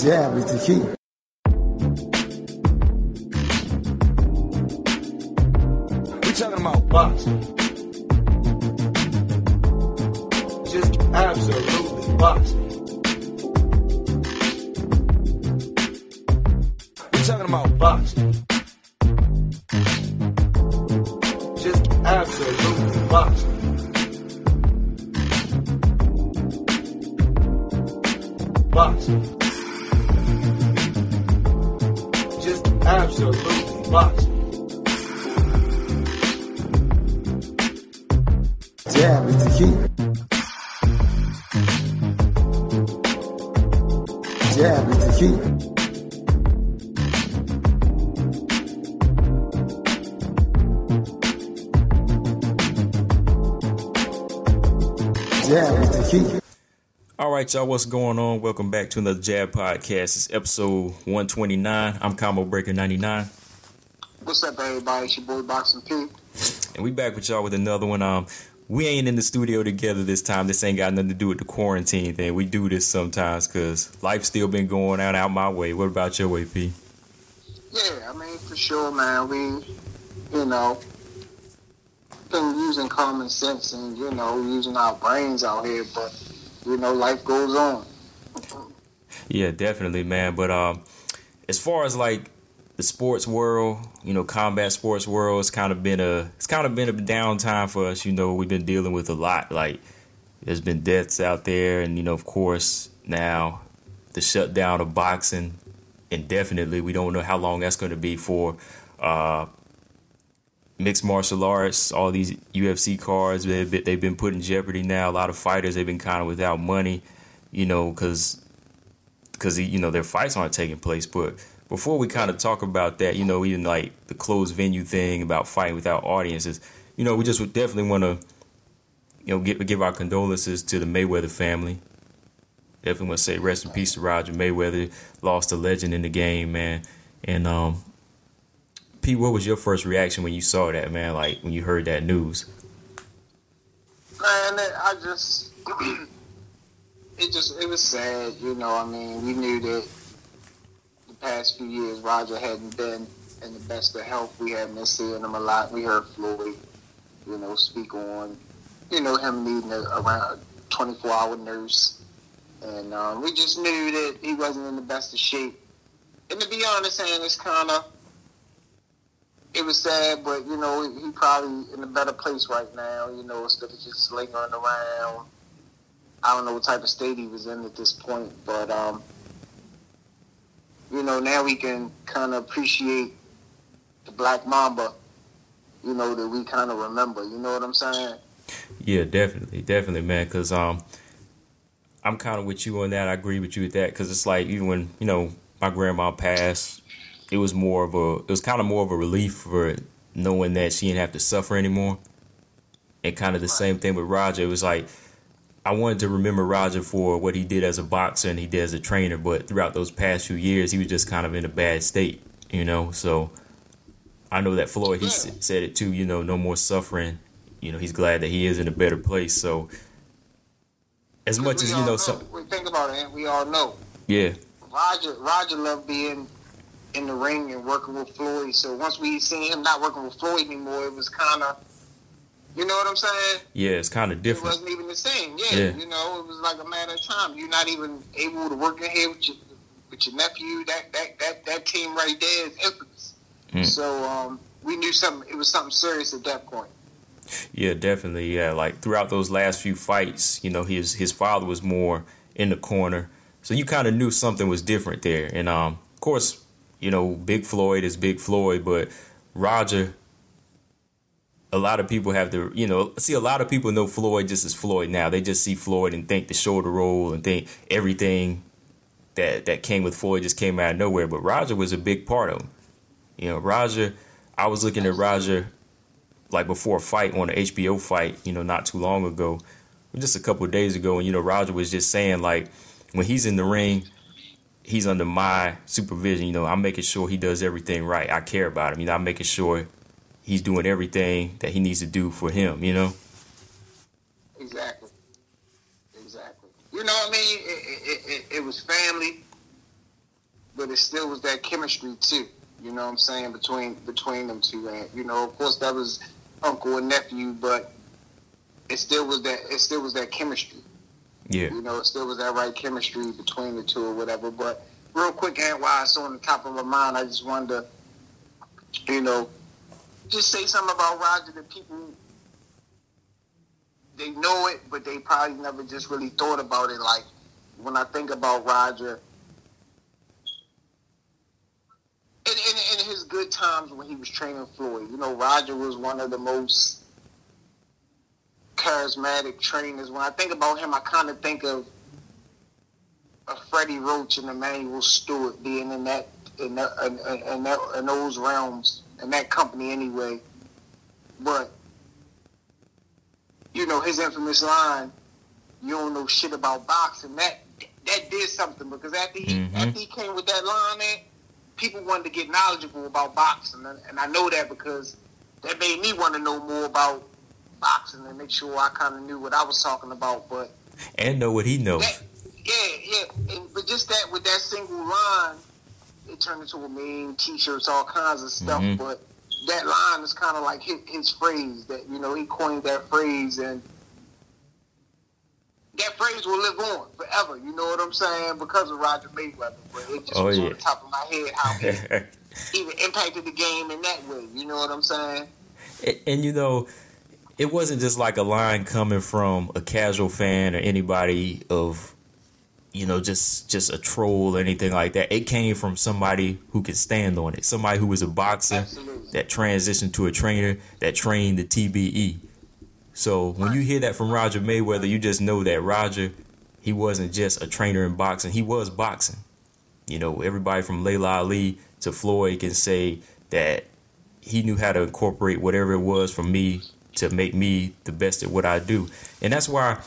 Jab is the key. We talking about boxing. Just absolutely boxing. We talking about boxing. Just absolutely boxing. Boxing. Absolutely boxing. Jab is the. Jab is the key. Jab is the key. All right, y'all, what's going on? Welcome back to another Jab Podcast. It's episode 129. I'm Combo Breaker 99. What's up, everybody? It's your boy Boxing P. And we back with y'all with another one. Um, we ain't in the studio together this time. This ain't got nothing to do with the quarantine thing. We do this sometimes because life's still been going out out my way. What about your way, P? Yeah, I mean, for sure, man. We, you know, been using common sense and, you know, using our brains out here, but, you know, life goes on. Yeah, definitely, man. But um, as far as like the sports world, you know, combat sports world, it's kind of been a it's kind of been a downtime for us. You know, we've been dealing with a lot. Like there's been deaths out there, and you know, of course, now the shutdown of boxing indefinitely. We don't know how long that's going to be for. Uh, mixed martial arts, all these UFC cards, they've been, they've been put in jeopardy now. A lot of fighters they've been kind of without money, you know, because because you know their fights aren't taking place. But before we kind of talk about that, you know, even like the closed venue thing about fighting without audiences, you know, we just would definitely want to, you know, give give our condolences to the Mayweather family. Definitely want to say rest in peace to Roger Mayweather, lost a legend in the game, man. And um, P, what was your first reaction when you saw that, man? Like when you heard that news? Man, I just, it just, it was sad, you know, I mean, we knew that the past few years Roger hadn't been in the best of health. We hadn't been seeing him a lot. We heard Floyd, you know, speak on, you know, him needing a, around 24 hour nurse. And um, we just knew that he wasn't in the best of shape. And to be honest, and it's kind of, it was sad, but you know, he probably in a better place right now. You know, instead of just lingering around. I don't know what type of state he was in at this point, but um, you know, now we can kind of appreciate the Black Mamba. You know that we kind of remember. You know what I'm saying? Yeah, definitely, definitely, man. Because um, I'm kind of with you on that. I agree with you with that. Because it's like even when you know my grandma passed, it was more of a, it was kind of more of a relief for knowing that she didn't have to suffer anymore. And kind of the same thing with Roger. It was like I wanted to remember Roger for what he did as a boxer and he did as a trainer, but throughout those past few years, he was just kind of in a bad state, you know. So I know that Floyd he s- said it too. You know, no more suffering. You know, he's glad that he is in a better place. So as much as you all know, some we think about it, and we all know yeah, Roger. Roger loved being in the ring and working with Floyd. So once we seen him not working with Floyd anymore, it was kind of, you know what I'm saying? yeah, it's kind of different. It wasn't even the same. Yeah, Yeah. you know, it was like a matter of time. You're not even able to work in here with your with your nephew. That that that that team right there is infamous. Mm. So um, we knew something. It was something serious at that point. Yeah, definitely. Yeah, like throughout those last few fights, you know, his his father was more in the corner, so you kind of knew something was different there. And um, of course, you know, Big Floyd is Big Floyd, but Roger. A lot of people have to, you know, see a lot of people know Floyd just as Floyd now. They just see Floyd and think the shoulder roll and think everything that that came with Floyd just came out of nowhere. But Roger was a big part of him. You know, Roger. I was looking at Roger like before a fight on an HBO fight, you know, not too long ago, just a couple days ago, and you know, Roger was just saying like when he's in the ring, he's under my supervision. You know, I'm making sure he does everything right. I care about him. You know, I'm making sure he's doing everything that he needs to do for him. You know. Exactly. Exactly. You know what I mean? It, it, it, it was family. but it still was that chemistry too. You know what I'm saying between between them two, and you know, of course, that was uncle and nephew, but it still was that it still was that chemistry. Yeah. You know, it still was that right chemistry between the two or whatever. But real quick, and while it's on the top of my mind, I just wanted to, you know, just say something about Roger that people they know it, but they probably never just really thought about it. Like when I think about Roger, in, in, in his good times when he was training Floyd, you know, Roger was one of the most charismatic trainers. When I think about him, I kind of think of a Freddie Roach and Emanuel Steward being in that in that, in, in, that, in those realms in that company anyway. But you know his infamous line, "You don't know shit about boxing." That that did something because after he Mhm. after he came with that line, in, people wanted to get knowledgeable about boxing, and, and I know that because that made me want to know more about boxing and make sure I kind of knew what I was talking about. But And know what he knows. that, yeah, yeah, and, but just that with that single line, it turned into a meme, t-shirts, all kinds of stuff. Mhm. But that line is kind of like his, his phrase that you know he coined that phrase, and that phrase will live on forever. You know what I'm saying? Because of Roger Mayweather, but it just Oh, was yeah. on the top of my head how he even impacted the game in that way. You know what I'm saying? and, and you know, it wasn't just like a line coming from a casual fan or anybody of, you know, just just a troll or anything like that. It came from somebody who could stand on it. Somebody who was a boxer Absolutely. that transitioned to a trainer that trained the TBE. So when you hear that from Roger Mayweather, you just know that Roger, he wasn't just a trainer in boxing. He was boxing. You know, everybody from Laila Ali to Floyd can say that he knew how to incorporate whatever it was from me to make me the best at what I do. And that's why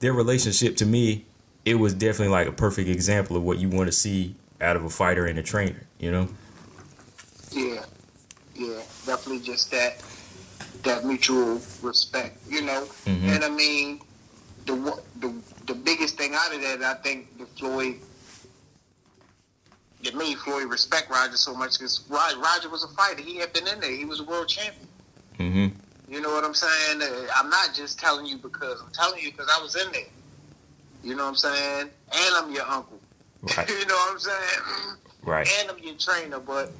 their relationship to me, it was definitely like a perfect example of what you want to see out of a fighter and a trainer, you know? Yeah, yeah, definitely just that that mutual respect, you know. Mhm. And I mean, the the the biggest thing out of that, I think, the Floyd that made Floyd respect Roger so much because Roger was a fighter. He had been in there. He was a world champion. Mm-hmm. You know what I'm saying? I'm not just telling you because I'm telling you because I was in there. You know what I'm saying? And I'm your uncle. Right. you know what I'm saying? Right. and I'm your trainer, but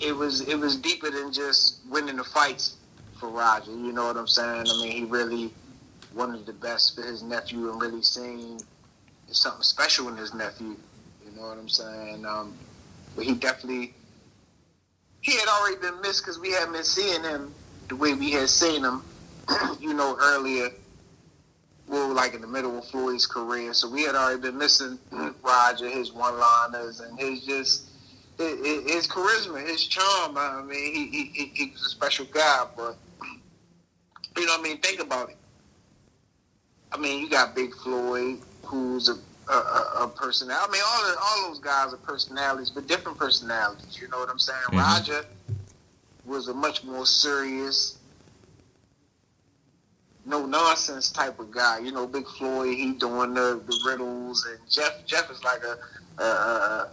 it was it was deeper than just winning the fights for Roger. You know what I'm saying? I mean, he really wanted the best for his nephew and really seen something special in his nephew. You know what I'm saying? Um, but he definitely he had already been missed because we hadn't been seeing him the way we had seen him. you know, earlier. We were like in the middle of Floyd's career, so we had already been missing Roger, his one-liners, and his just his, charisma, his charm. I mean, he, he he was a special guy, but you know, what I mean, think about it. I mean, you got Big Floyd, who's a a, a, a personality. I mean, all the, all those guys are personalities, but different personalities. You know what I'm saying? Mhm. Roger was a much more serious, no nonsense type of guy. You know, Big Floyd, he doing the, the riddles, and Jeff Jeff is like a, a,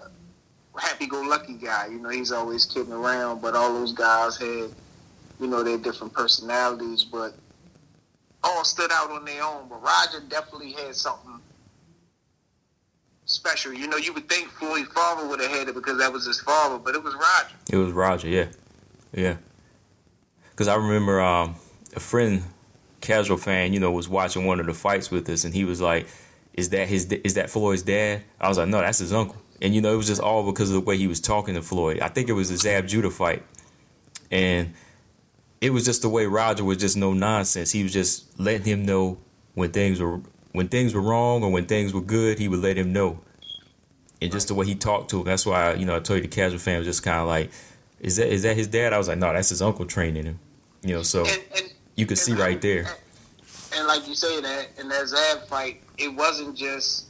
happy go lucky guy. You know, he's always kidding around, but all those guys had, you know, their different personalities, but all stood out on their own. But Roger definitely had something special. You know, you would think Floyd father would have had it because that was his father, but it was Roger. It was Roger, yeah, yeah. Because I remember um, a friend, casual fan, you know, was watching one of the fights with us, and he was like, "Is that his? Is that Floyd's dad?" I was like, "No, that's his uncle." And you know, it was just all because of the way he was talking to Floyd. I think it was the Zab Judah fight, and it was just the way Roger was just no nonsense. He was just letting him know when things were when things were wrong or when things were good. He would let him know, and just the way he talked to him. That's why you know I told you the casual fan was just kind of like, "Is that is that his dad?" I was like, "No, that's his uncle training him." You know, so And, and you could see right there. And like you say that in that Zab fight, it wasn't just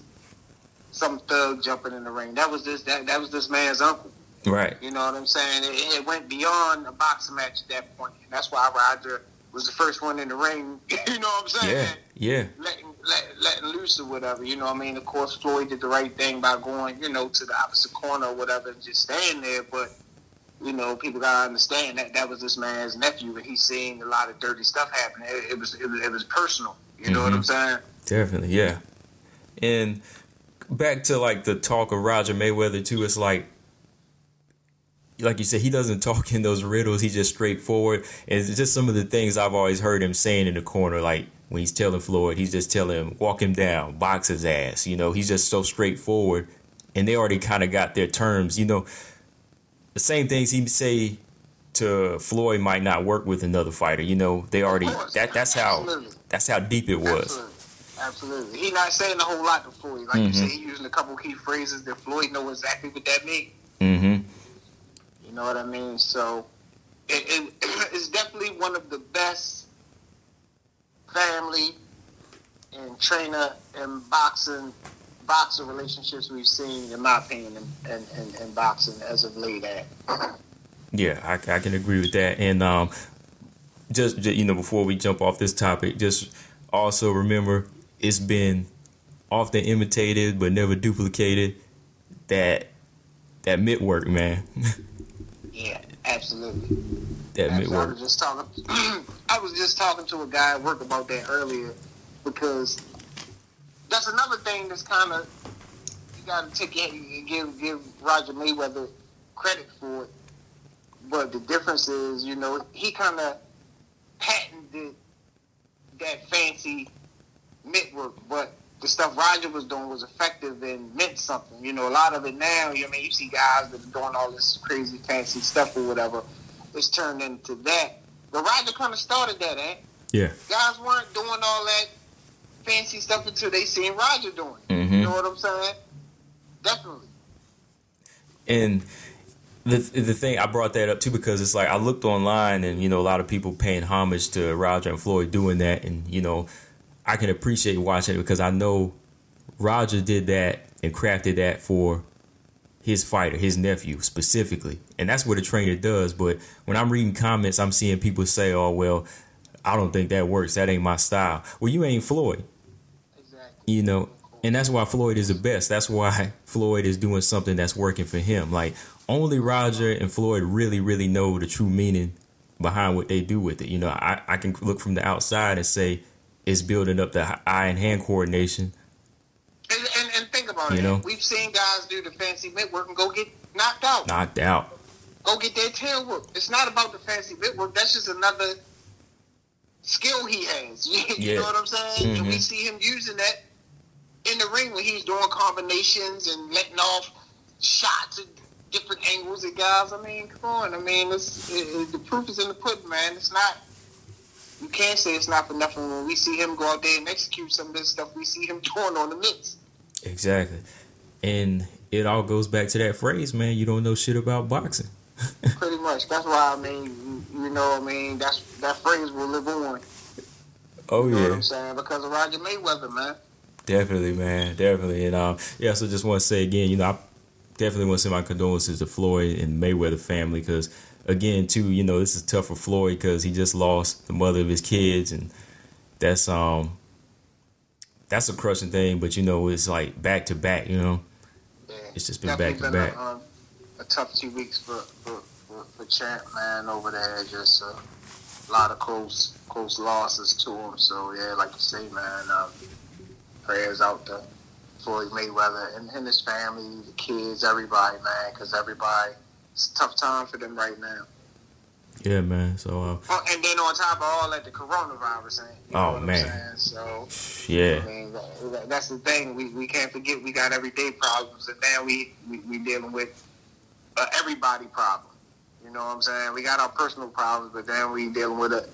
some thug jumping in the ring. That was this that, that was this man's uncle. Right. You know what I'm saying? It, it went beyond a boxing match at that point, and that's why Roger was the first one in the ring. you know what I'm saying? Yeah. Yeah. Letting let, letting loose or whatever. You know what I mean? Of course, Floyd did the right thing by going, you know, to the opposite corner or whatever and just staying there. But, you know, people got to understand that that was this man's nephew and he's seeing a lot of dirty stuff happening. It, it was, it was it was personal. You know what I'm mm-hmm. saying? Definitely, yeah. And back to like the talk of Roger Mayweather too. It's like, like you said, he doesn't talk in those riddles. He's just straightforward. And it's just some of the things I've always heard him saying in the corner, like when he's telling Floyd, he's just telling him, walk him down, box his ass. You know, he's just so straightforward. And they already kind of got their terms. You know, the same things he say to Floyd might not work with another fighter. You know, they already that that's how Absolutely. that's how deep it was. Absolutely. Absolutely. He not saying a whole lot to Floyd. Like you Mhm. said, he using a couple key phrases that Floyd know exactly what that means. Mm-hmm. You know what I mean? So it, it, it's definitely one of the best family and trainer and boxing boxer relationships we've seen, in my opinion, in, in, in, in boxing as of late. At Yeah, I, I can agree with that. And um, just, ju- you know, before we jump off this topic, just also remember it's been often imitated but never duplicated. That that mitt work, man. yeah, absolutely. that mitt Absolutely. I work. was just talking. I was just talking to a guy at work about that earlier because that's another thing that's kind of you got to take it, give give Roger Mayweather credit for it. But the difference is, you know, he kind of patented that fancy mitt work, but the stuff Roger was doing was effective and meant something. You know, a lot of it now, you know, I mean, you see guys that are doing all this crazy fancy stuff or whatever. It's turned into that. But Roger kind of started that, eh? Yeah. Guys weren't doing all that fancy stuff until they seen Roger doing. it. Mhm. You know what I'm saying? Definitely. And the the thing I brought that up too because it's like I looked online and you know a lot of people paying homage to Roger and Floyd doing that and you know I can appreciate watching it because I know Roger did that and crafted that for his fighter, his nephew specifically. And that's what a trainer does, but when I'm reading comments I'm seeing people say, "Oh, well, I don't think that works. That ain't my style." Well, you ain't Floyd Exactly. you know and that's why floyd is the best that's why floyd is doing something that's working for him like only roger and floyd really really know the true meaning behind what they do with it you know i, I can look from the outside and say it's building up the eye and hand coordination And, and, and think about You it. know? We've seen guys do the fancy mitt work and go get knocked out. knocked out Go get their tail work. It's not about the fancy mitt work. That's just another skill he has. You, Yeah. know what I'm saying? And we Mhm. see him using that in the ring when he's doing combinations and letting off shots at different angles at guys. I mean, come on. I mean, it's, it, it, the proof is in the pudding, man. It's not. You can't say it's not for nothing when we see him go out there and execute some of this stuff we see him doing on the mitts. exactly and it all goes back to that phrase man you don't know shit about boxing Pretty much. That's why I mean, you, know, what I mean, that's that phrase will live on. oh yeah. You know what I'm saying? Because of Roger Mayweather, man. Definitely, man. Definitely. And um, yeah, so just want to say again, you know, I definitely want to send my condolences to Floyd and Mayweather family because, again, too, you know, this is tough for Floyd because he just lost the mother of his kids, and that's um, that's a crushing thing. But you know, it's like back to back. You know, Yeah. It's just been Definitely back to back. A, um, a tough two weeks for, for, for, Champ, man, over there. Just uh, a lot of close close losses to him. So, yeah, like you say, man, um, prayers out to Floyd Mayweather and, and his family, the kids, everybody, man, because everybody, it's a tough time for them right now. yeah, man. So uh, Oh, and then on top of all that, the coronavirus ain't. You know Oh, man. So, yeah, I mean, that's the thing. We, we can't forget we got everyday problems, and now we we, we dealing with uh, everybody problem. You know what I'm saying? We got our personal problems, but then we dealing with a,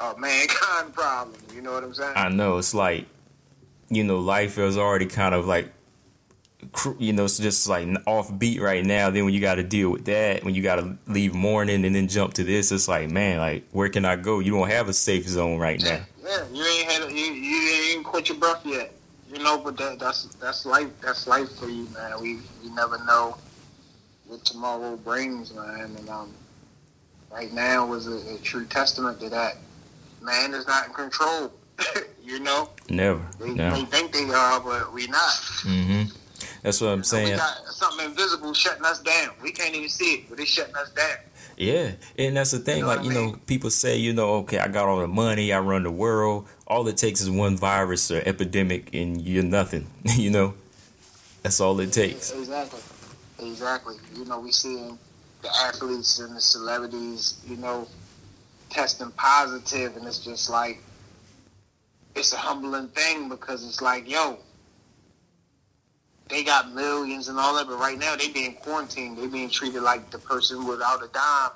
a mankind problem. You know what I'm saying? I know. It's like, you know, life is already kind of like, you know, it's just like off beat right now. Then when you got to deal with that, when you got to leave mourning and then jump to this, it's like, man, like where can I go? You don't have a safe zone right now. yeah, you ain't had a, you, you ain't quit your breath yet. You know, but that, that's that's life. That's life for you, man. We we never know what tomorrow brings, man. And um, right now was a, a true testament to that. Man is not in control. You know, Never. they, No. they think they are, but we're not. Mm-hmm. That's what I'm saying. We got something invisible shutting us down. We can't even see it, but it's shutting us down. Yeah, and that's the thing. know like I you know, people say, you know, okay, I got all the money, I run the world. All it takes is one virus or epidemic, and you're nothing. you know, that's all it takes. Exactly. Exactly. You know, we seeing the athletes and the celebrities, you know, testing positive, and it's just like it's a humbling thing because it's like, yo, they got millions and all that, but right now they being quarantined. They being treated like the person without a dime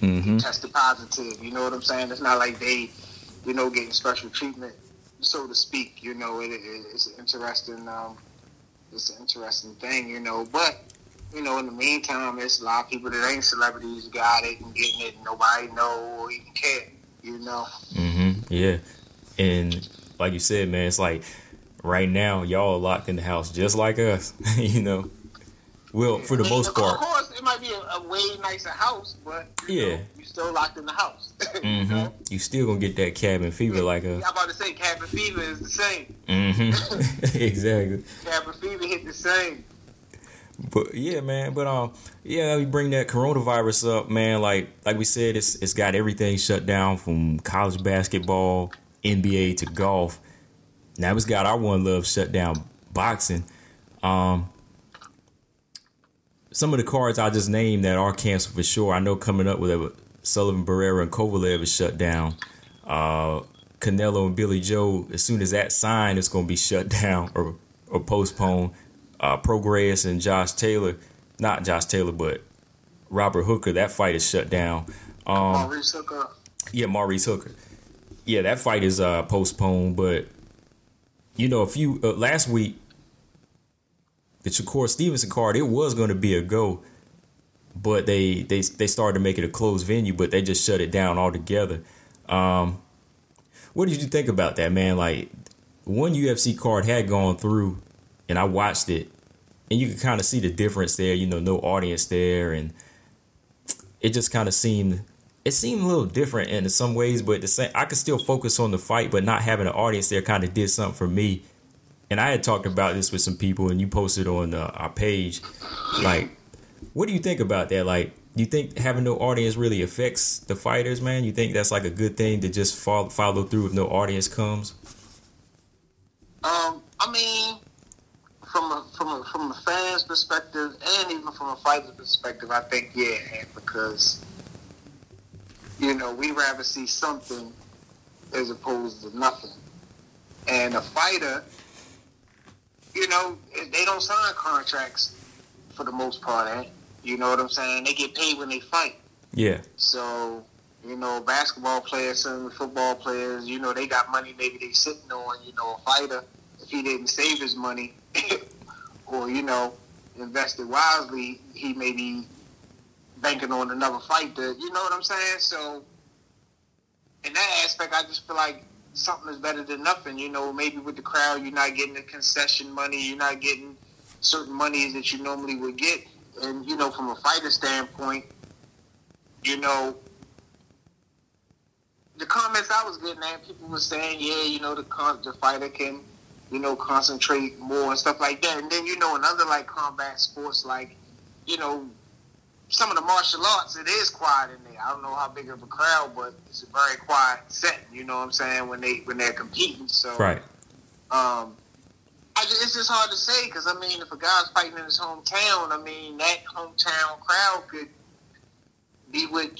hmm tested positive. You know what I'm saying? It's not like they, you know, getting special treatment, so to speak. You know, it, it, it's an interesting, um, it's an interesting thing. You know, but you know, in the meantime, it's a lot of people that ain't celebrities got it and getting it. And nobody know or even care. You know. Mm-hmm. Yeah, and like you said, man, it's like right now y'all are locked in the house just like us. you know, well for the I mean, most part, of course, it might be a, a way nicer house, but you Yeah. know, you still locked in the house. you hmm know? You still gonna get that cabin fever like us. I'm about to say cabin fever is the same. hmm exactly. Cabin fever hit the same. But yeah, man. But um, yeah, we bring that coronavirus up, man. Like like we said, it's it's got everything shut down from college basketball, NBA to golf. Now it's got our one love shut down, boxing. Um, some of the cards I just named that are canceled for sure. I know coming up with it, Sullivan Barrera and Kovalev is shut down. Uh, Canelo and Billy Joe, as soon as that sign, it's going to be shut down or or postponed. Uh, Prograis and Josh Taylor, not Josh Taylor, but Robert Hooker, that fight is shut down. Um, Maurice Hooker. yeah, Maurice Hooker. Yeah, that fight is uh, postponed, but you know, a few uh, last week, the Shakur Stevenson card, it was going to be a go, but they they they started to make it a closed venue, but they just shut it down altogether. Um, what did you think about that, man? Like one UFC card had gone through, and I watched it, and you could kind of see the difference there. You know, no audience there, and it just kind of seemed it seemed a little different in some ways, but the same I could still focus on the fight, but not having an audience there kind of did something for me. And I had talked about this with some people, and you posted on uh, our page. Like, what do you think about that? Like, you think having no audience really affects the fighters, man? You think that's like a good thing to just follow, follow through if no audience comes? Um, I mean, from a from a from a fan's perspective, and even from a fighter's perspective, I think yeah, because you know we rather see something as opposed to nothing. And a fighter, you know, they don't sign contracts for the most part. Eh? You know what I'm saying? They get paid when they fight. Yeah, So, you know, basketball players, some football players, you know, they got money maybe they sitting on, you know, a fighter, if he didn't save his money or, you know, invested wisely, he may be banking on another fight that, you know what I'm saying? So, in that aspect, I just feel like something is better than nothing. You know, maybe with the crowd, you're not getting the concession money, you're not getting certain monies that you normally would get. And, you know, from a fighter standpoint, you know, the comments I was getting at, people were saying, yeah, you know, the con- the fighter can, you know, concentrate more and stuff like that. And then, you know, in other like combat sports, like, you know, some of the martial arts, it is quiet in there. I don't know how big of a crowd, but it's a very quiet setting. You know what I'm saying when they when they're competing. So, right. um, I just, it's just hard to say because I mean, if a guy's fighting in his hometown, I mean, that hometown crowd could be what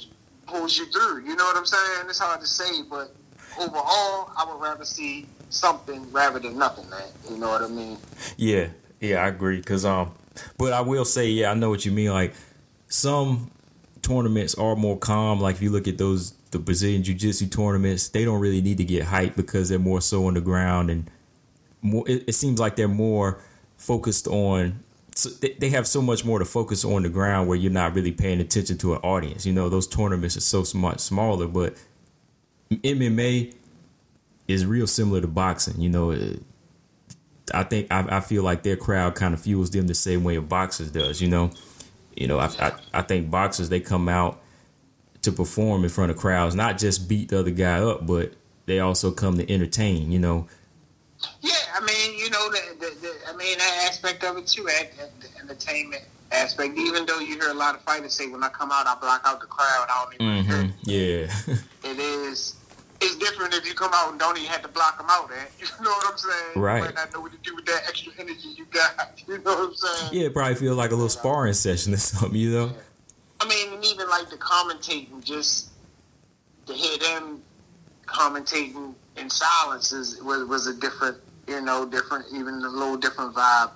pulls you through. You know what I'm saying? It's hard to say, but overall, I would rather see something rather than nothing, man. You know what I mean? Yeah, yeah, I agree. Cause um, but I will say, yeah, I know what you mean. Like some tournaments are more calm. Like if you look at those the Brazilian Jiu Jitsu tournaments, they don't really need to get hyped because they're more so on the ground and more. It, it seems like they're more focused on. So they, they have so much more to focus on the ground where you're not really paying attention to an audience. You know, those tournaments are so much smaller, but MMA is real similar to boxing. You know, it, I think I, I feel like their crowd kind of fuels them the same way a boxers does. You know, you know I, I I think boxers they come out to perform in front of crowds, not just beat the other guy up, but they also come to entertain. You know, Yeah, I mean, you know, the, the, the I mean that aspect of it too, the entertainment aspect. Even though you hear a lot of fighters say, "When I come out, I block out the crowd. I don't even." hmm hear yeah, It is. It's different if you come out and don't even have to block them out. Eh? You know what I'm saying? Right. You might not know what to do with that extra energy you got. You know what I'm saying? yeah. It probably feels like a little sparring session or something. You know, I mean, and even like the commentating, just to hear them commentating in silence is was, was a different, you know, different, even a little different vibe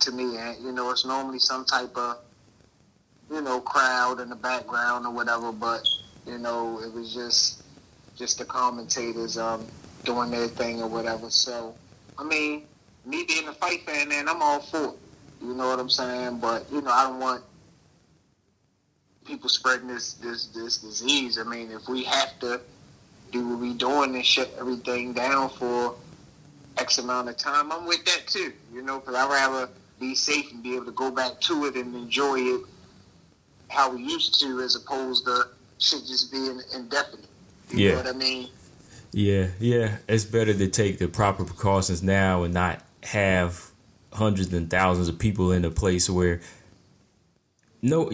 to me. And you know, it's normally some type of, you know, crowd in the background or whatever. But you know, it was just just the commentators um, doing their thing or whatever. So, I mean, me being a fight fan, man, I'm all for it. You know what I'm saying? But you know, I don't want people spreading this this this disease. I mean, if we have to do what we doing and shut everything down for X amount of time, I'm with that too. You know, because I'd rather be safe and be able to go back to it and enjoy it how we used to, as opposed to shit just being indefinite. You Yeah. know what I mean? yeah, yeah. It's better to take the proper precautions now and not have hundreds and thousands of people in a place where no,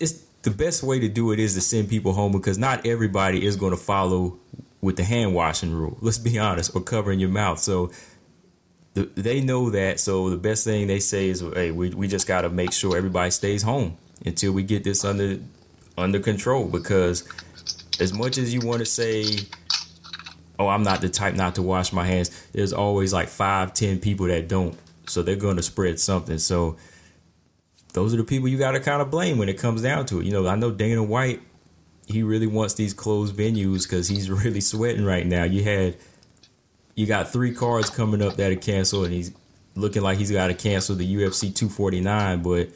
it's the best way to do it is to send people home because not everybody is going to follow with the hand washing rule. Let's be honest, or covering your mouth. So the, they know that. So the best thing they say is, "Hey, we we just got to make sure everybody stays home until we get this under under control." Because as much as you want to say, "Oh, I'm not the type not to wash my hands," there's always like five, ten people that don't. So they're going to spread something. So those are the people you got to kind of blame when it comes down to it. You know, I know Dana White, he really wants these closed venues because he's really sweating right now. You had, you got three cards coming up that are canceled, and he's looking like he's got to cancel the UFC 249. But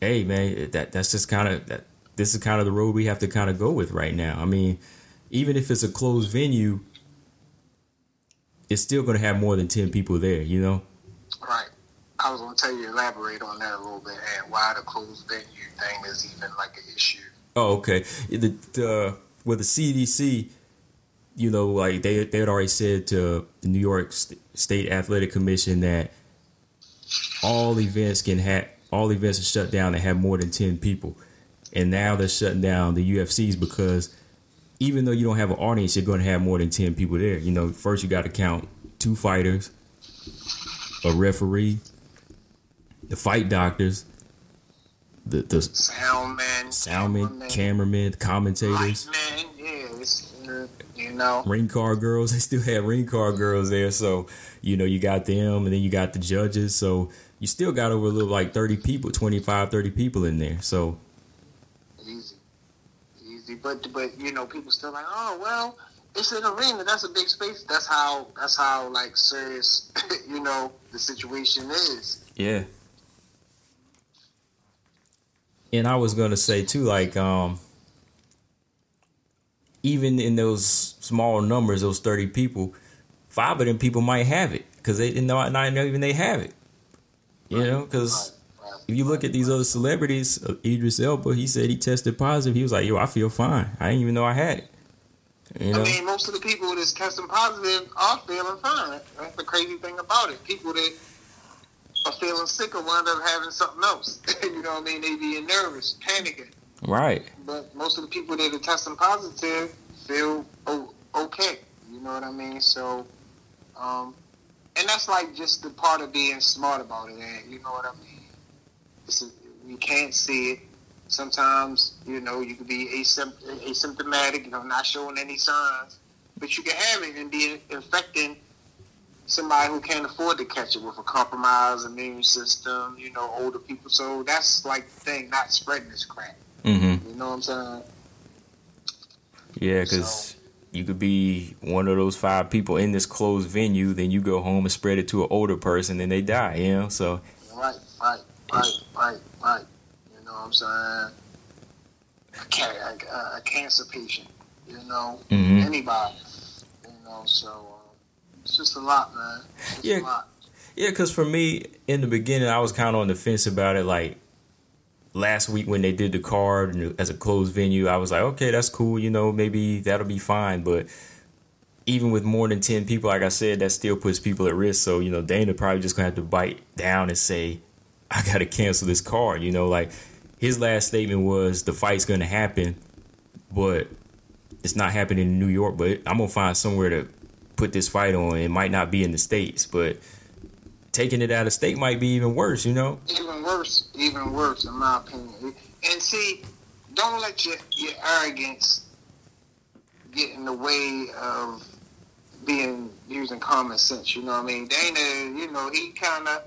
hey, man, that that's just kind of that. This is kind of the road we have to kind of go with right now. I mean, even if it's a closed venue, it's still going to have more than ten people there. You know. Right. I was going to tell you elaborate on that a little bit and why the closed venue thing is even like an issue. Oh, okay. The, the with the CDC, you know, like they they had already said to the New York St- State Athletic Commission that all events can have all events are shut down that have more than ten people, and now they're shutting down the UFCs because even though you don't have an audience, you're going to have more than ten people there. You know, first you got to count two fighters, a referee, the fight doctors, the the Sound man, soundmen, cameramen, commentators, yeah, you know, ring car girls. They still have ring car girls there, so you know you got them, and then you got the judges. So you still got over a little like thirty people, 25, 30 people in there. So easy. But but you know, people still like, oh well, it's an arena. That's a big space. That's how that's how like serious, you know, the situation is. yeah. And I was gonna say too, like um, even in those small numbers, those thirty people, five of them people might have it because they didn't know not even they have it. You know, because Right, right. If you look at these other celebrities, uh, Idris Elba, he said he tested positive. He was like, "Yo, I feel fine. I didn't even know I had it." You know, I mean, most of the people that's testing positive are feeling fine. That's the crazy thing about it. People that are feeling sick will wind up having something else. you know what I mean? They being nervous, panicking. right? But most of the people that are testing positive feel okay. You know what I mean? So, um, and that's like just the part of being smart about it. And you know what I mean? You can't see it. Sometimes, you know, you could be asympt- asymptomatic, you know, not showing any signs, but you can have it and be infecting somebody who can't afford to catch it with a compromised immune system, you know, older people. So that's like the thing, not spreading this crap. Mm-hmm. You know what I'm saying? Yeah, because you could be one of those five people in this closed venue, then you go home and spread it to an older person, then they die. You know, so Right, right, right, right, right. You know what I'm saying? A, ca- a, a cancer patient, you know, Mhm. anybody, you know. So um, it's just a lot, man. It's Yeah. a lot. Yeah, because for me, in the beginning, I was kind of on the fence about it. Like last week when they did the card as a closed venue, I was like, okay, that's cool. You know, maybe that'll be fine. But even with more than ten people, like I said, that still puts people at risk. So you know, Dana probably just gonna have to bite down and say, "I gotta cancel this card." You know, like his last statement was, "The fight's gonna happen, but it's not happening in New York. But I'm gonna find somewhere to put this fight on. It might not be in the states, but." Taking it out of state might be even worse, you know. even worse, even worse, in my opinion. And see, don't let your, your arrogance get in the way of being using common sense. You know what I mean? Dana, you know, he kind of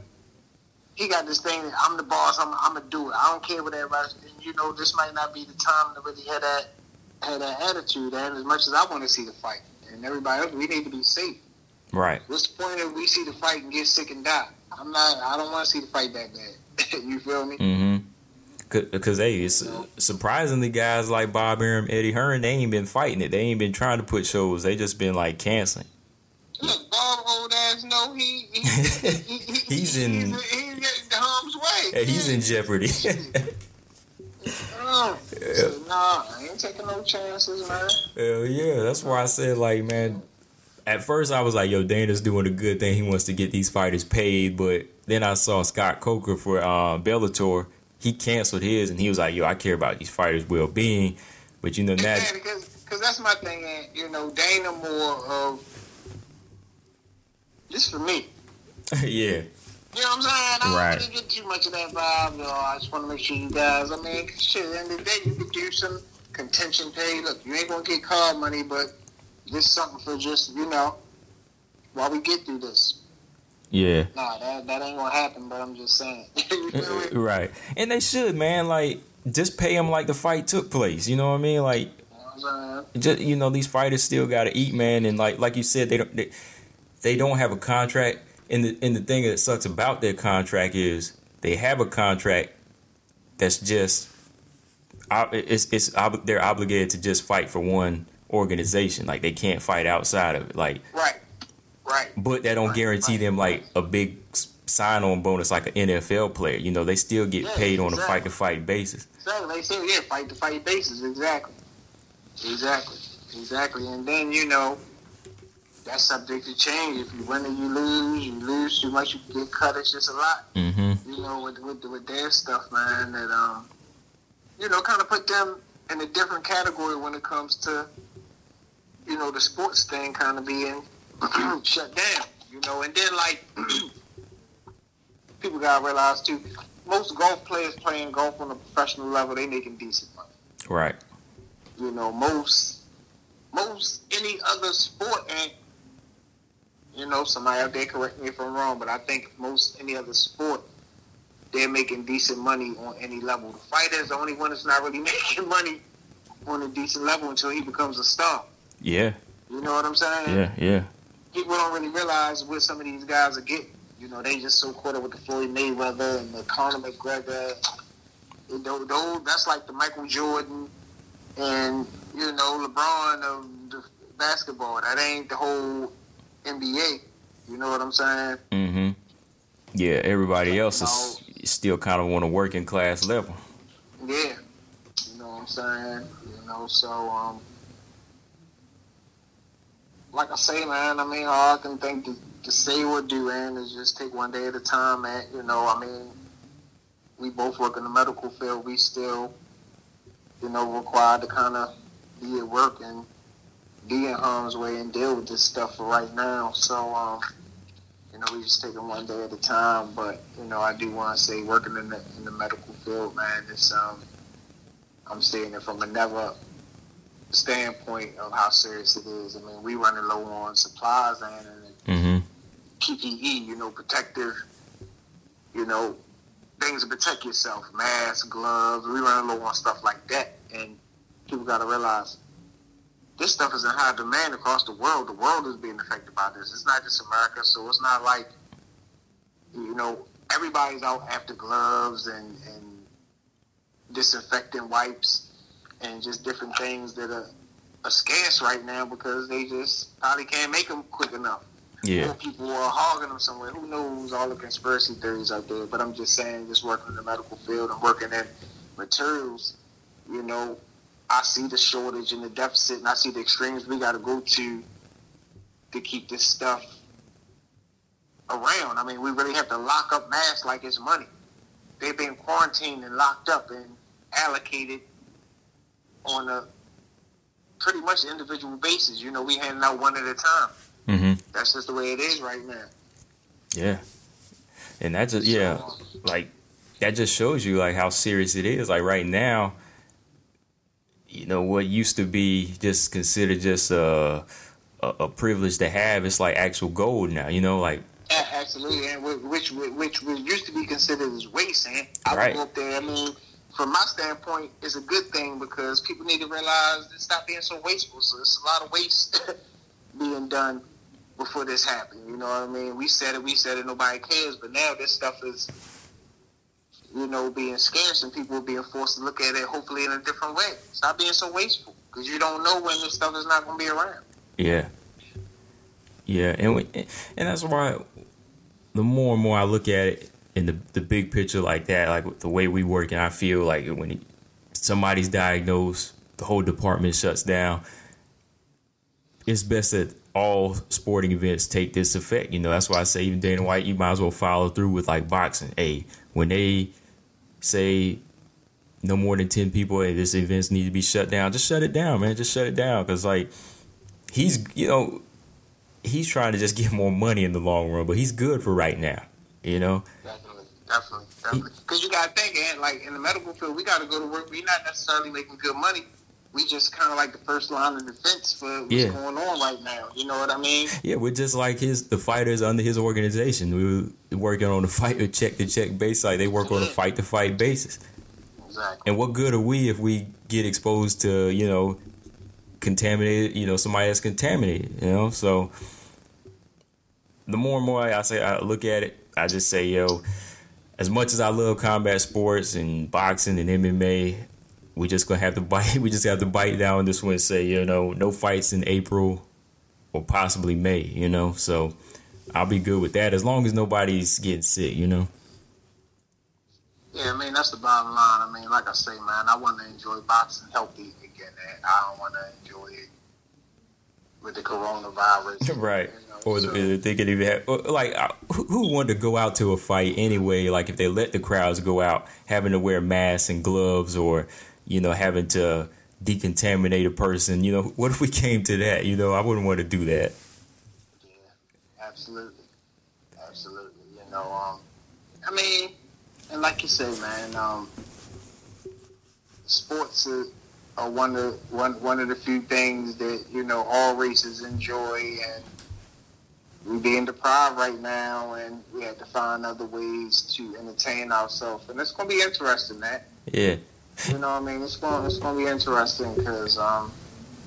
he got this thing. That I'm the boss. I'm, I'm gonna do it. I don't care what everybody. And, you know, this might not be the time to really have that have that attitude. And as much as I want to see the fight, and everybody else, we need to be safe. Right. What's the point if we see the fight and get sick and die? I'm not. I don't want to see the fight that bad. you feel me? Mm-hmm. Because hey, it's surprisingly guys like Bob Arum, Eddie Hearn, they ain't been fighting it. They ain't been trying to put shows. They just been like canceling. Look, Bob old ass know he, he, he, he He's in- he's, he's in harm's way. Hey, he's in jeopardy. Oh, so, nah, I ain't taking no chances, man. Hell yeah, that's why I said like, man. At first, I was like, "Yo, Dana's doing a good thing. He wants to get these fighters paid." But then I saw Scott Coker for uh, Bellator. He canceled his, and he was like, "Yo, I care about these fighters' well-being." But you know, now, Yeah, because cause that's my thing. And, you know, Dana more of just for me. yeah, You know what I'm saying? I don't really get too much of that vibe. Though. I just want to make sure you guys. I mean, shit. At the end of the day, you could do some contention pay. Look, you ain't gonna get card money, but just something for just you know while we get through this. yeah. Nah, that that ain't gonna happen. But I'm just saying. you me? right. And they should, man. Like, just pay them like the fight took place. You know what I mean? Like, You know what just you know, these fighters still got to eat, man. And like, like you said, they don't, they, they don't have a contract. And the and the thing that sucks about their contract is they have a contract that's just, it's it's they're obligated to just fight for one organization. Like they can't fight outside of it. Like, Right. Right. but that don't Right, guarantee right, them like a big sign on bonus like an NFL player. You know, they still get Yeah, paid on a fight to fight basis. So they still yeah, fight to fight basis. Exactly. Exactly. Exactly. And then, you know, that's subject to change. If you win or you lose, you lose too much, you get cut. It's just a lot, Mm-hmm. you know, with, with, with their stuff, man, that, um, you know, kind of put them in a different category when it comes to, you know, the sports thing kind of being shut down, you know. And then, like, people got to realize, too, most golf players playing golf on a professional level, they making decent money Right. you know, most most any other sport and you know, somebody out there correct me if I'm wrong, but I think most any other sport they're making decent money on any level. The fighter is the only one that's not really making money on a decent level until he becomes a star. Yeah. You know what I'm saying? Yeah. Yeah. People don't really realize what some of these guys are getting. You know, they just so caught up with the Floyd Mayweather and the Conor McGregor. You know, those, that's like the Michael Jordan and, you know, LeBron of the basketball. That ain't the whole NBA. You know what I'm saying? Mm-hmm. Yeah. Everybody else is still kind of on a working class level. Yeah. You know what I'm saying? You know, so, um, like I say, man, I mean, all I can think to, to say or do, man, is just take one day at a time, man. You know, I mean, we both work in the medical field. We still, you know, required to kind of be at work and be in harm's way and deal with this stuff for right now. So, um, you know, we just take it one day at a time. But you know, I do want to say, working in the in the medical field, man, it's um, I'm saying it from a never standpoint of how serious it is. I mean, we running low on supplies and, and Mm-hmm. PPE, you know, protective, you know, things to protect yourself, masks, gloves. We running low on stuff like that, and people got to realize this stuff is in high demand across the world. The world is being affected by this. It's not just America, so it's not like you know everybody's out after gloves and and disinfectant wipes and just different things that are, are scarce right now because they just probably can't make them quick enough. Yeah. More people are hogging them somewhere. Who knows all the conspiracy theories out there? But I'm just saying, just working in the medical field and working in materials, you know, I see the shortage and the deficit, and I see the extremes we got to go to to keep this stuff around. I mean, we really have to lock up masks like it's money. They've been quarantined and locked up and allocated on a pretty much individual basis. You know, we handing out one at a time. Mm-hmm. That's just the way it is right now. Yeah. And that just yeah, like that just shows you like how serious it is. Like right now, you know what used to be just considered just a a, a privilege to have. It's like actual gold now. You know, like Yeah, absolutely, and whi- which which which used to be considered as waste. And I Right. up there. I mean, from my standpoint, it's a good thing because people need to realize to stop being so wasteful. So it's a lot of waste being done before this happened. You know what I mean? We said it, we said it, nobody cares. But now this stuff is, you know, being scarce, and people being forced to look at it hopefully in a different way. Stop being so wasteful because you don't know when this stuff is not going to be around. Yeah. Yeah, and we, and that's why the more and more I look at it in the the big picture like that, like the way we work, and I feel like when somebody's diagnosed, the whole department shuts down. It's best that all sporting events take this effect. You know, that's why I say even Dana White, you might as well follow through with like boxing. Hey, when they say no more than ten people, hey, this events need to be shut down, just shut it down, man. Just shut it down, because like he's you know he's trying to just get more money in the long run, but he's good for right now. You know, Definitely, definitely, definitely. Because you got to think, and like in the medical field, we got to go to work. We're not necessarily making good money. We just kind of like the first line of defense for what's Yeah. going on right now. You know what I mean? yeah, we're just like his the fighters under his organization. We were working on a fight to check to check basis, like they work on a fight to fight basis. Exactly. And what good are we if we get exposed to you know contaminated? You know, somebody that's contaminated. You know, so the more and more I say I look at it, I just say, yo, as much as I love combat sports and boxing and MMA, we just gonna have to bite. We just have to bite down this one and say, you know, no fights in April or possibly May. You know, so I'll be good with that as long as nobody's getting sick. You know. Yeah, I mean that's the bottom line. I mean, like I say, man, I want to enjoy boxing healthy again. And I don't want to enjoy it with the coronavirus. Right. You know, Or so- the, they could even have, like, uh, who who wanted to go out to a fight anyway? Like, if they let the crowds go out, having to wear masks and gloves, or you know, having to decontaminate a person. You know, what if we came to that? You know, I wouldn't want to do that. Yeah, absolutely, absolutely. You know, um, I mean, and like you say, man, um, sports are, are one of one one of the few things that you know all races enjoy, and we're being deprived right now, and we have to find other ways to entertain ourselves, and it's gonna be interesting, man. Yeah. You know, what I mean, it's gonna it's gonna be interesting because um.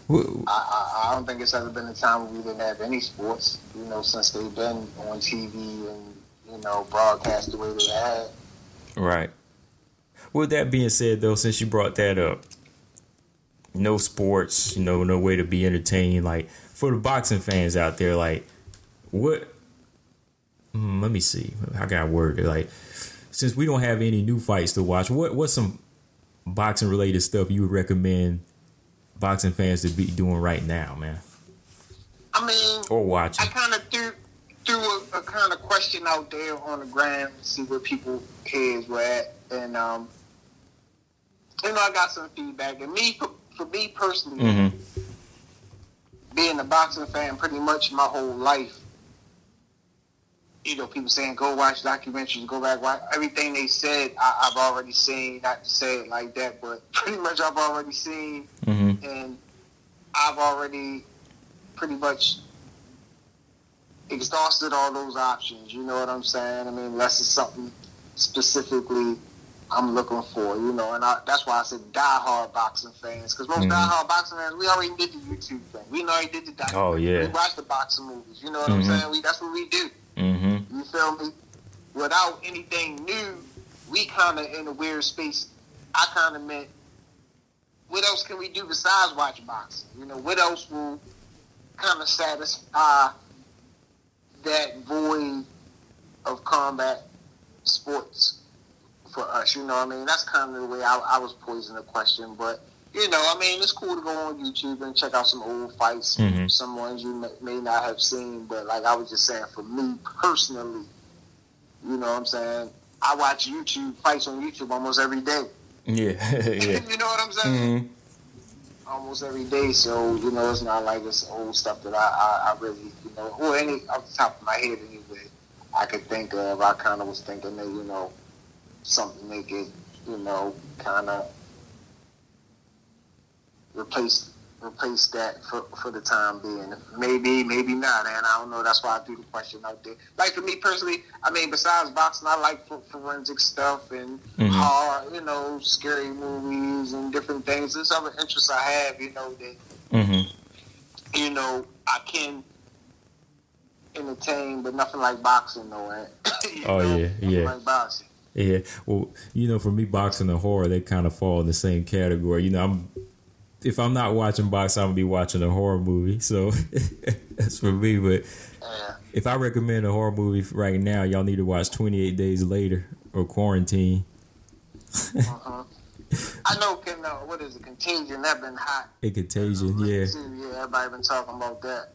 I, I, I don't think it's ever been a time where we didn't have any sports, you know, since they've been on TV and, you know, broadcast the way they had. Right. With that being said, though, since you brought that up, no sports, you know, no way to be entertained. Like for the boxing fans out there, like what? Hmm, let me see. How can I word it? Like since we don't have any new fights to watch, what what's some boxing related stuff you would recommend boxing fans to be doing right now, man, I mean, or watch. I kind of threw, threw a, a kind of question out there on the ground to see where people heads were at. And, um, you know, I got some feedback. And me, for, for me personally, Mm-hmm. being a boxing fan pretty much my whole life, you know, people saying go watch documentaries, go back watch everything they said. I, I've already seen. Not to say it like that, but pretty much I've already seen, Mm-hmm. and I've already pretty much exhausted all those options. You know what I'm saying? I mean, unless it's something specifically I'm looking for, you know, and I, that's why I said diehard boxing fans, because most Mhm. diehard boxing fans, we already did the YouTube thing. We already did the documentary. Oh, yeah. We watched the boxing movies. You know what Mhm. I'm saying? We that's what we do. Mm-hmm. Feel me? Without anything new, we kind of in a weird space. I kind of meant, what else can we do besides watch boxing? You know, what else will kind of satisfy that void of combat sports for us? You know what I mean? That's kind of the way I, I was posing the question. But you know, I mean, it's cool to go on YouTube and check out some old fights, Mhm. some ones you may, may not have seen. But like I was just saying, for me personally, you know what I'm saying? I watch YouTube fights on YouTube almost every day. Yeah, yeah. you know what I'm saying? hmm Almost every day. So you know, it's not like it's old stuff that I, I, I really, you know, or any off the top of my head anyway. I could think of. I kind of was thinking that you know, something they could, you know, kind of replace replace that for, for the time being. Maybe, maybe not, and I don't know. That's why I threw the question out there. Like for me personally, I mean, besides boxing, I like forensic stuff and Mhm. horror, you know, scary movies and different things. There's other interests I have, you know, that hmm you know I can entertain, but nothing like boxing, though. eh? Oh, know? yeah, Nothing yeah. Like boxing. Yeah, well, you know, for me, boxing and horror, they kind of fall in the same category. You know, I'm if I'm not watching boxing, I'm gonna be watching a horror movie. So that's for me. But if I recommend a horror movie right now, y'all need to watch 28 Days Later or Quarantine. Uh-huh. I know. Can uh, what is it? Contagion. That been hot. It Contagion, yeah, Yeah. Everybody been talking about that.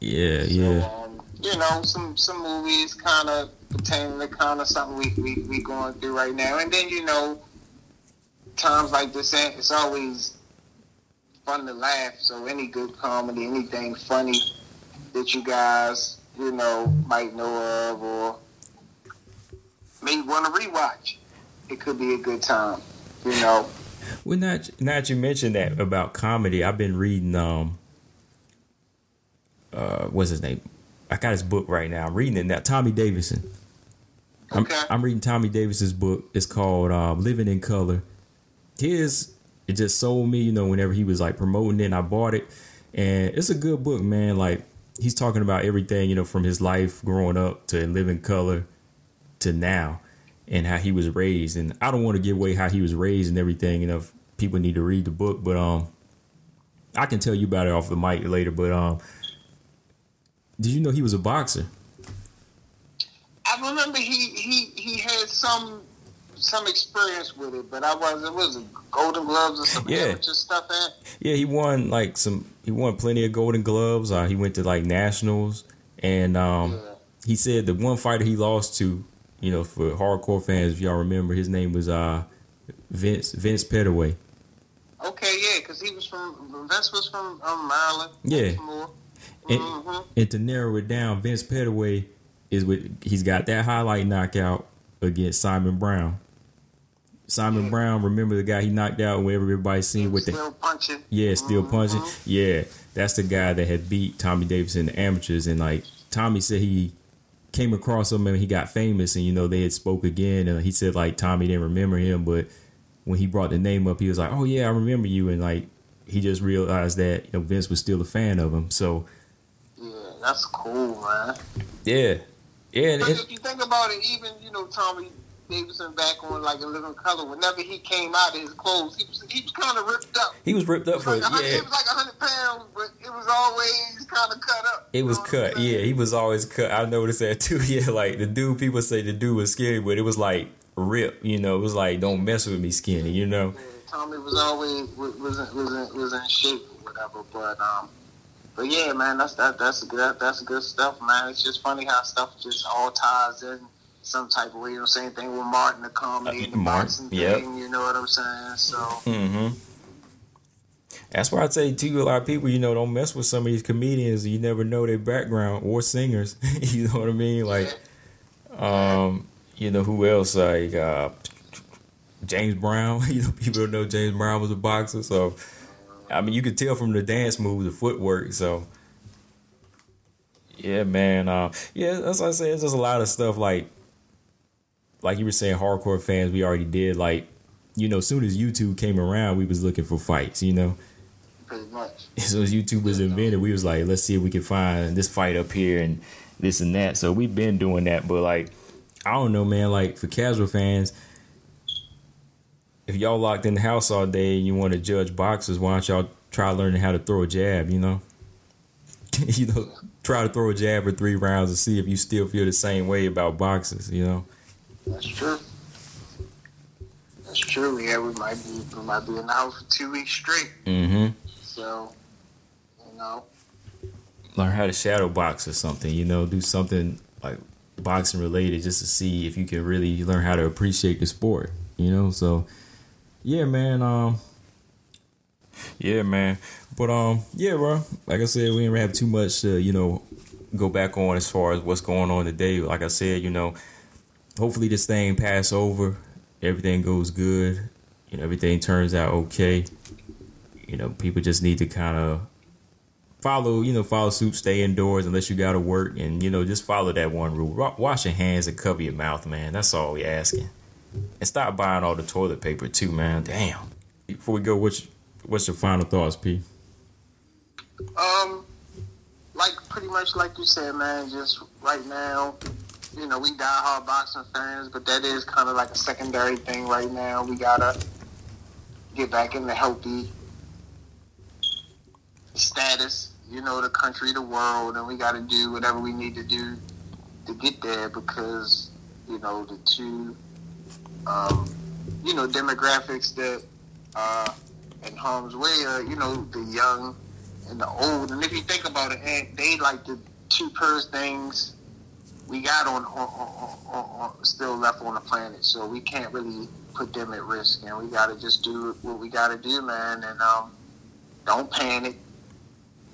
yeah, So, yeah. um, you know, some some movies kind of pertaining to kind of something we, we we going through right now, and then you know, times like this, it's always fun to laugh. So any good comedy, anything funny that you guys you know might know of, or may want to rewatch, it could be a good time. You know. Well, not not you mentioned that about comedy. I've been reading um, uh, what's his name? I got his book right now. I'm reading it now. Tommy Davidson. I'm, Okay. I'm reading Tommy Davidson's book. It's called um, Living in Color. His it just sold me, you know, whenever he was like promoting it, and I bought it, and it's a good book, man. Like he's talking about everything, you know, from his life growing up to living color to now, and how he was raised. And I don't want to give away how he was raised and everything. You know, people need to read the book, but um, I can tell you about it off the mic later. But um, did you know he was a boxer? I remember he, he, he had some some experience with it, but I was it was Golden Gloves or some Yeah. amateur stuff. At. Yeah, he won like some. He won plenty of Golden Gloves. Uh, he went to like nationals, and um, Yeah. he said the one fighter he lost to, you know, for hardcore fans, if y'all remember, his name was uh, Vince Vince Pettaway. Okay, yeah, because he was from Vince was from um, Maryland. Yeah. And, Mhm. and to narrow it down, Vince Pettaway is with he's got that highlight knockout against Simon Brown. Simon Yeah. Brown, remember the guy he knocked out where everybody seen was with the still punching. Yeah, still Mhm. punching. Yeah, that's the guy that had beat Tommy Davis in the amateurs, and like Tommy said, he came across him and he got famous, and you know they had spoke again, and he said like Tommy didn't remember him, but when he brought the name up, he was like, "Oh yeah, I remember you," and like he just realized that you know Vince was still a fan of him. So Yeah, that's cool, man. yeah, yeah, But if you think about it, even you know Tommy Davidson back on like a Living Color, whenever he came out of his clothes, he was he was kind of ripped up. he was ripped up was, for like Yeah, it was like hundred pounds, but it was always kind of cut up. It was cut. Yeah, he was always cut. I noticed that too. Yeah, like the dude, people say the dude was skinny, but it was like ripped. You know, it was like don't mess with me, skinny. You know. Yeah, Tommy was always was was in, was in, was in shape or whatever. But um, but yeah, man, that's that that's good that's good stuff, man. It's just funny how stuff just all ties in some type of way. You know, same thing with Martin, the comedy, and the Uh, Martin, boxing yep. thing. You know what I'm saying? So Mm-hmm. That's why I say to a lot of people, you know, don't mess with some of these comedians. You never know their background or singers. you know what I mean? Like, um, you know who else? Like uh, James Brown. you know, people don't know James Brown was a boxer. So, I mean, you could tell from the dance moves, the footwork. So, yeah, man. Uh, yeah, that's what I say. It's just a lot of stuff like, like you were saying, hardcore fans. We already did like you know, as soon as YouTube came around, we was looking for fights, you know. pretty much. As as YouTube was invented, we was like, let's see if we can find this fight up here and this and that. So we've been doing that, but like, I don't know, man. Like for casual fans, if y'all locked in the house all day and you want to judge boxers, why don't y'all try learning how to throw a jab? You know, you know, try to throw a jab for three rounds and see if you still feel the same way about boxers. You know. That's true. That's true. Yeah, we might be we might be in the house for two weeks straight. Mm-hmm. So, you know, Learn how to shadow box or something. You know, do something like boxing related just to see if you can really learn how to appreciate the sport. You know, so yeah, man. Um, yeah, man. But um, yeah, bro. Like I said, we didn't have too much. to you know, go back on as far as what's going on today. Like I said, you know, hopefully this thing pass over. Everything goes good. You know, everything turns out okay. You know, people just need to kind of follow, you know, follow suit, stay indoors unless you got to work, and you know, just follow that one rule: Wa- wash your hands and cover your mouth, man. That's all we asking. And stop buying all the toilet paper too, man. Damn. Before we go, what's what's your final thoughts, P? um, like pretty much like you said, man. Just right now, you know, we die hard boxing fans, but that is kind of like a secondary thing right now. We gotta get back in the healthy status, you know, the country, the world, and we got to do whatever we need to do to get there because, you know, the two, um, you know, demographics that are in harm's way are, you know, the young and the old. And if you think about it, they like the two purse things we got on, on, on, on, still left on the planet. So we can't really put them at risk, and we got to just do what we got to do, man. And um, don't panic.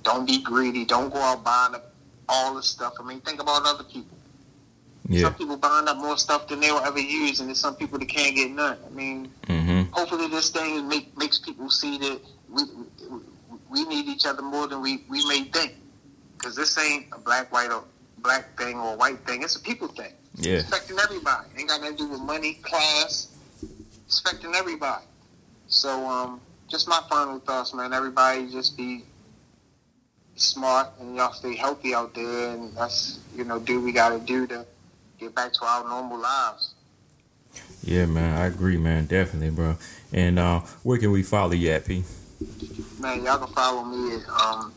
Don't be greedy. Don't go out buying up all the stuff. I mean, think about other people. Yeah. Some people buying up more stuff than they will ever use, and there's some people that can't get none. I mean, Mm-hmm. hopefully this thing make, makes people see that we, we we need each other more than we, we may think. Because this ain't a black, white, or black thing or a white thing. It's a people thing. Yeah. It's affecting everybody. Ain't got nothing to do with money, class. Respecting everybody. So, um, just my final thoughts, man. Everybody just be smart and y'all stay healthy out there, and that's you know do we got to do to get back to our normal lives. Yeah, man. I agree, man. Definitely, bro. And uh, where can we follow you at, P? Man, y'all can follow me at um,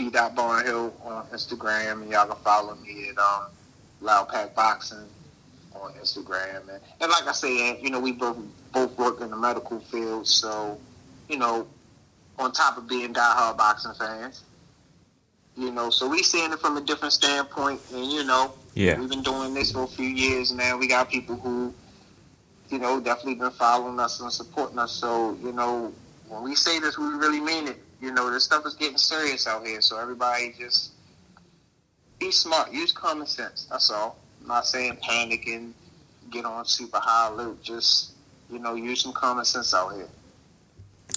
P P dot Barnhill on Instagram, and y'all can follow me at um, Loud Pack Boxing on Instagram. And, and like I said, you know, we both both work in the medical field, so you know, on top of being diehard boxing fans, you know, so we seeing it from a different standpoint, and you know, Yeah. we've been doing this for a few years now. We got people who you know, definitely been following us and supporting us. So, you know, when we say this, we really mean it. You know, this stuff is getting serious out here. So everybody just be smart. Use common sense. That's all. I'm not saying panic and get on super high alert. Just, you know, use some common sense out here.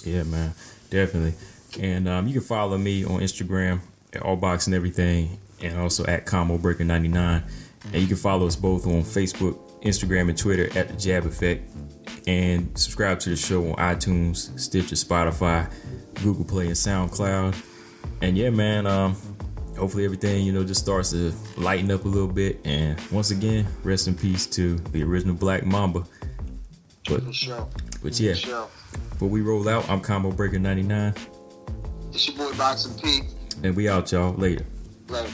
Yeah, man, definitely. And um, you can follow me on Instagram at All Box and everything, and also at Combo Breaker ninety nine. And you can follow us both on Facebook, Instagram, and Twitter at the Jab Effect. And subscribe to the show on iTunes, Stitcher, Spotify, Google Play, and SoundCloud. And yeah, man, um, hopefully everything you know just starts to lighten up a little bit. And once again, rest in peace to the original Black Mamba. But but yeah, before we roll out, I'm Combo Breaker ninety nine. It's your boy Boxing P. And we out, y'all. Later. Later.